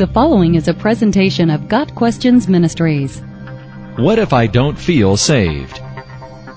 The following is a presentation of Got Questions Ministries. What if I don't feel saved?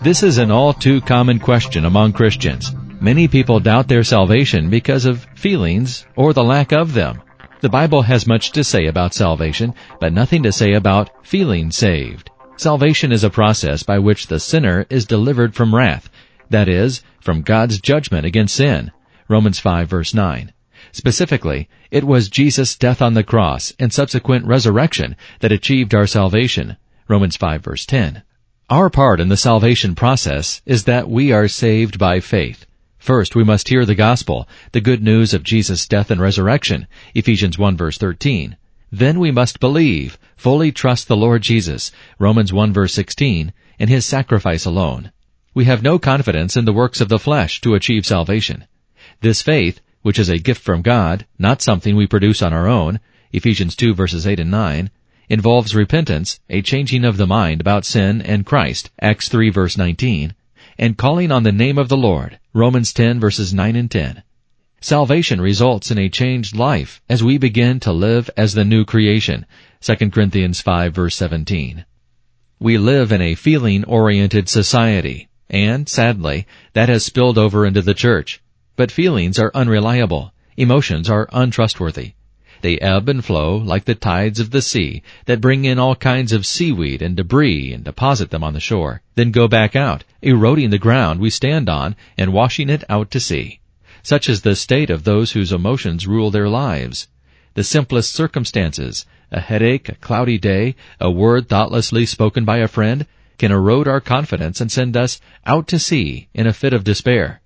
This is an all too common question among Christians. Many people doubt their salvation because of feelings or the lack of them. The Bible has much to say about salvation, but nothing to say about feeling saved. Salvation is a process by which the sinner is delivered from wrath, that is, from God's judgment against sin. Romans 5 verse 9. Specifically, it was Jesus' death on the cross and subsequent resurrection that achieved our salvation. Romans 5 verse 10. Our part in the salvation process is that we are saved by faith. First, we must hear the gospel, the good news of Jesus' death and resurrection, Ephesians 1 verse 13. Then we must believe, fully trust the Lord Jesus, Romans 1 verse 16, and His sacrifice alone. We have no confidence in the works of the flesh to achieve salvation. This faith which is a gift from God, not something we produce on our own, Ephesians 2 verses 8 and 9, involves repentance, a changing of the mind about sin and Christ, Acts 3 verse 19, and calling on the name of the Lord, Romans 10 verses 9 and 10. Salvation results in a changed life as we begin to live as the new creation, 2 Corinthians 5 verse 17. We live in a feeling-oriented society, and, sadly, that has spilled over into the church. But feelings are unreliable. Emotions are untrustworthy. They ebb and flow like the tides of the sea that bring in all kinds of seaweed and debris and deposit them on the shore, then go back out, eroding the ground we stand on and washing it out to sea. Such is the state of those whose emotions rule their lives. The simplest circumstances, a headache, a cloudy day, a word thoughtlessly spoken by a friend, can erode our confidence and send us out to sea in a fit of despair.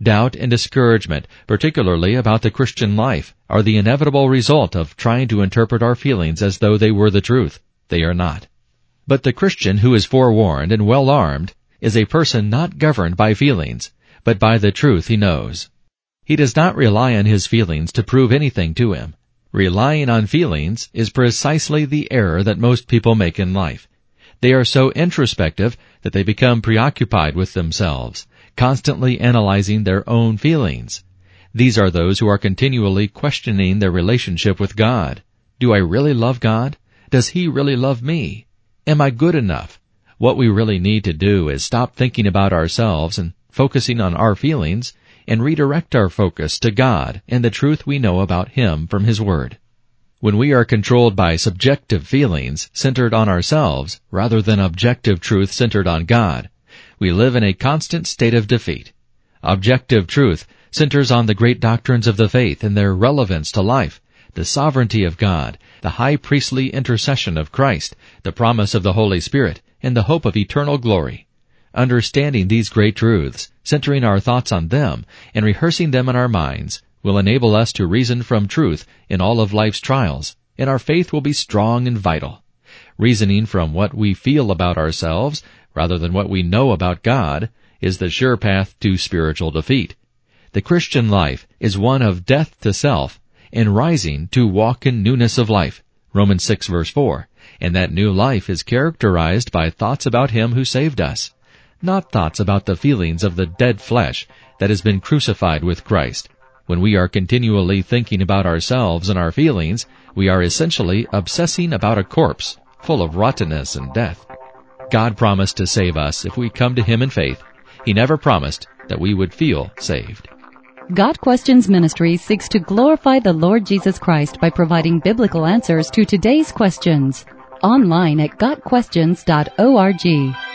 Doubt and discouragement, particularly about the Christian life, are the inevitable result of trying to interpret our feelings as though they were the truth. They are not. But the Christian who is forewarned and well armed is a person not governed by feelings, but by the truth he knows. He does not rely on his feelings to prove anything to him. Relying on feelings is precisely the error that most people make in life. They are so introspective that they become preoccupied with themselves constantly analyzing their own feelings. These are those who are continually questioning their relationship with God. Do I really love God? Does He really love me? Am I good enough? What we really need to do is stop thinking about ourselves and focusing on our feelings and redirect our focus to God and the truth we know about Him from His Word. When we are controlled by subjective feelings centered on ourselves rather than objective truth centered on God, we live in a constant state of defeat. Objective truth centers on the great doctrines of the faith and their relevance to life, the sovereignty of God, the high priestly intercession of Christ, the promise of the Holy Spirit, and the hope of eternal glory. Understanding these great truths, centering our thoughts on them, and rehearsing them in our minds, will enable us to reason from truth in all of life's trials, and our faith will be strong and vital. Reasoning from what we feel about ourselves rather than what we know about God, is the sure path to spiritual defeat. The Christian life is one of death to self and rising to walk in newness of life. Romans 6 verse 4. And that new life is characterized by thoughts about Him who saved us, not thoughts about the feelings of the dead flesh that has been crucified with Christ. When we are continually thinking about ourselves and our feelings, we are essentially obsessing about a corpse full of rottenness and death. God promised to save us if we come to Him in faith. He never promised that we would feel saved. Got Questions Ministry seeks to glorify the Lord Jesus Christ by providing biblical answers to today's questions. Online at GotQuestions.org.